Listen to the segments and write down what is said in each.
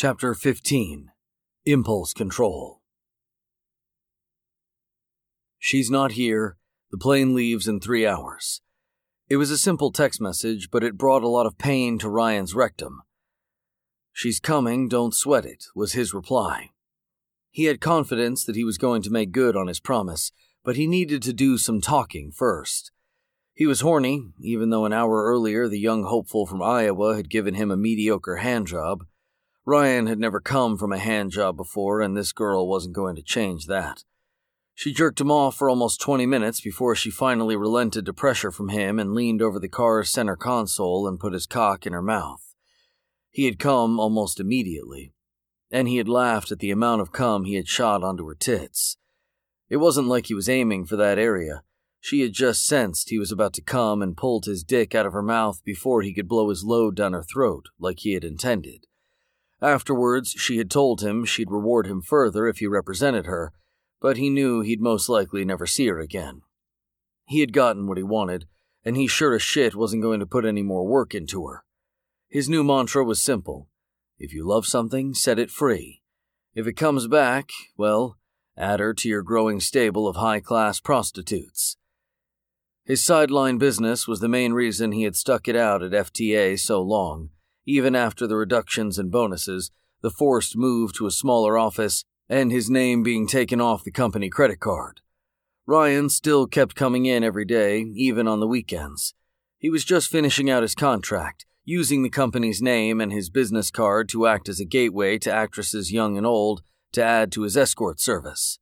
Chapter 15 Impulse Control. She's not here. The plane leaves in three hours. It was a simple text message, but it brought a lot of pain to Ryan's rectum. She's coming, don't sweat it, was his reply. He had confidence that he was going to make good on his promise, but he needed to do some talking first. He was horny, even though an hour earlier the young hopeful from Iowa had given him a mediocre handjob. Ryan had never come from a hand job before, and this girl wasn't going to change that. She jerked him off for almost 20 minutes before she finally relented to pressure from him and leaned over the car's center console and put his cock in her mouth. He had come almost immediately, and he had laughed at the amount of cum he had shot onto her tits. It wasn't like he was aiming for that area. She had just sensed he was about to come and pulled his dick out of her mouth before he could blow his load down her throat like he had intended. Afterwards, she had told him she'd reward him further if he represented her, but he knew he'd most likely never see her again. He had gotten what he wanted, and he sure as shit wasn't going to put any more work into her. His new mantra was simple if you love something, set it free. If it comes back, well, add her to your growing stable of high class prostitutes. His sideline business was the main reason he had stuck it out at FTA so long, even after the reductions and bonuses, the forced move to a smaller office, and his name being taken off the company credit card. Ryan still kept coming in every day, even on the weekends. He was just finishing out his contract, using the company's name and his business card to act as a gateway to actresses young and old to add to his escort service.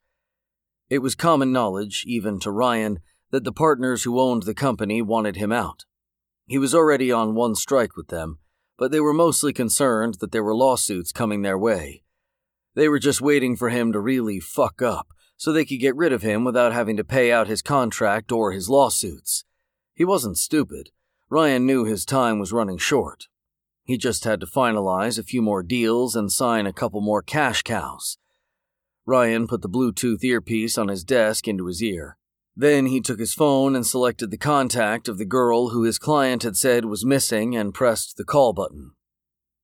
It was common knowledge, even to Ryan, that the partners who owned the company wanted him out. He was already on one strike with them, but they were mostly concerned that there were lawsuits coming their way. They were just waiting for him to really fuck up so they could get rid of him without having to pay out his contract or his lawsuits. He wasn't stupid. Ryan knew his time was running short. He just had to finalize a few more deals and sign a couple more cash cows. Ryan put the Bluetooth earpiece on his desk into his ear. Then he took his phone and selected the contact of the girl who his client had said was missing and pressed the call button.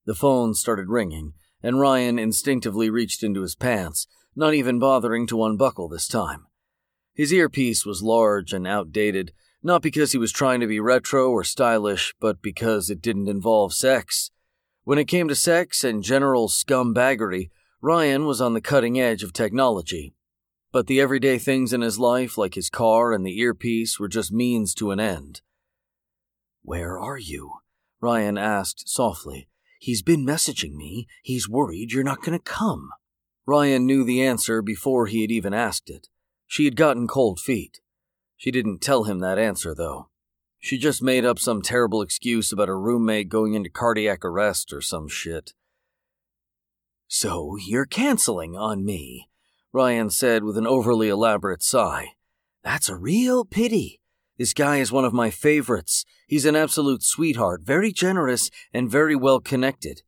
The phone started ringing, and Ryan instinctively reached into his pants, not even bothering to unbuckle this time. His earpiece was large and outdated, not because he was trying to be retro or stylish, but because it didn't involve sex. When it came to sex and general scumbaggery, Ryan was on the cutting edge of technology. But the everyday things in his life, like his car and the earpiece, were just means to an end. Where are you? Ryan asked softly. He's been messaging me. He's worried you're not going to come. Ryan knew the answer before he had even asked it. She had gotten cold feet. She didn't tell him that answer, though. She just made up some terrible excuse about her roommate going into cardiac arrest or some shit. So you're canceling on me, Ryan said with an overly elaborate sigh. That's a real pity. This guy is one of my favorites. He's an absolute sweetheart, very generous, and very well connected.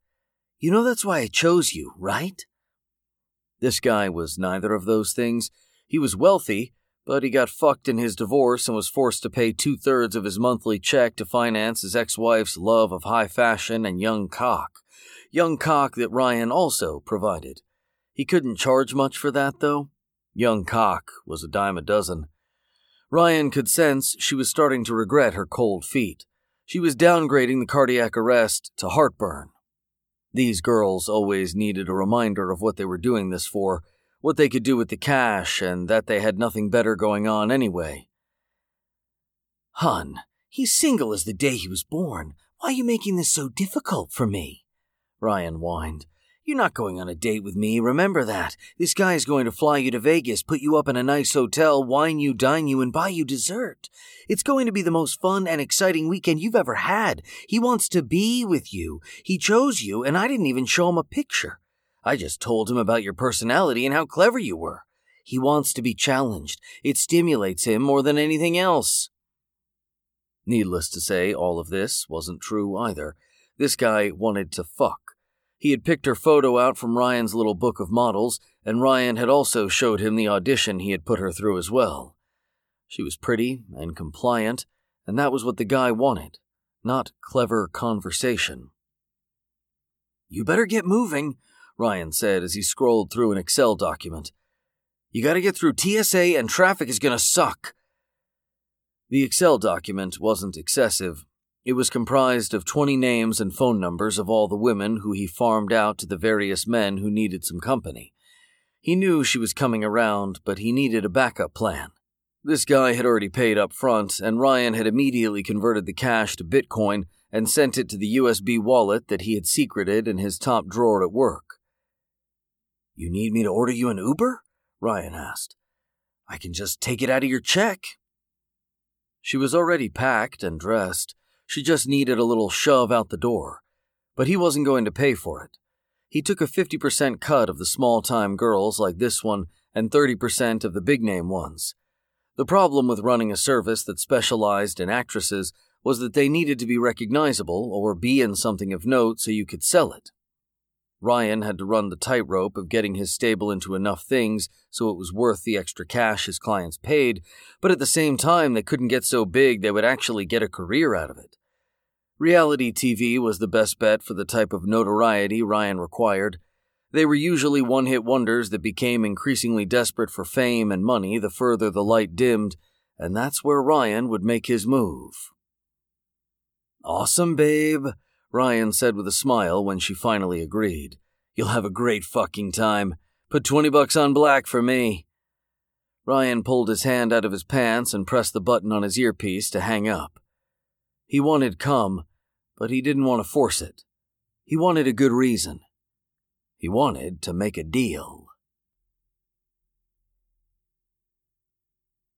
You know that's why I chose you, right? This guy was neither of those things. He was wealthy, but he got fucked in his divorce and was forced to pay two thirds of his monthly check to finance his ex wife's love of high fashion and young cock. Young cock that Ryan also provided. He couldn't charge much for that, though. Young cock was a dime a dozen. Ryan could sense she was starting to regret her cold feet. She was downgrading the cardiac arrest to heartburn. These girls always needed a reminder of what they were doing this for, what they could do with the cash, and that they had nothing better going on anyway. Hun, he's single as the day he was born. Why are you making this so difficult for me? Ryan whined. You're not going on a date with me, remember that. This guy is going to fly you to Vegas, put you up in a nice hotel, wine you, dine you, and buy you dessert. It's going to be the most fun and exciting weekend you've ever had. He wants to be with you. He chose you, and I didn't even show him a picture. I just told him about your personality and how clever you were. He wants to be challenged. It stimulates him more than anything else. Needless to say, all of this wasn't true either. This guy wanted to fuck. He had picked her photo out from Ryan's little book of models, and Ryan had also showed him the audition he had put her through as well. She was pretty and compliant, and that was what the guy wanted, not clever conversation. You better get moving, Ryan said as he scrolled through an Excel document. You gotta get through TSA and traffic is gonna suck. The Excel document wasn't excessive. It was comprised of 20 names and phone numbers of all the women who he farmed out to the various men who needed some company. He knew she was coming around, but he needed a backup plan. This guy had already paid up front, and Ryan had immediately converted the cash to Bitcoin and sent it to the USB wallet that he had secreted in his top drawer at work. You need me to order you an Uber? Ryan asked. I can just take it out of your check. She was already packed and dressed. She just needed a little shove out the door. But he wasn't going to pay for it. He took a 50% cut of the small time girls like this one and 30% of the big name ones. The problem with running a service that specialized in actresses was that they needed to be recognizable or be in something of note so you could sell it. Ryan had to run the tightrope of getting his stable into enough things so it was worth the extra cash his clients paid, but at the same time, they couldn't get so big they would actually get a career out of it. Reality TV was the best bet for the type of notoriety Ryan required. They were usually one hit wonders that became increasingly desperate for fame and money the further the light dimmed, and that's where Ryan would make his move. Awesome, babe, Ryan said with a smile when she finally agreed. You'll have a great fucking time. Put 20 bucks on black for me. Ryan pulled his hand out of his pants and pressed the button on his earpiece to hang up. He wanted come, but he didn't want to force it. He wanted a good reason. He wanted to make a deal.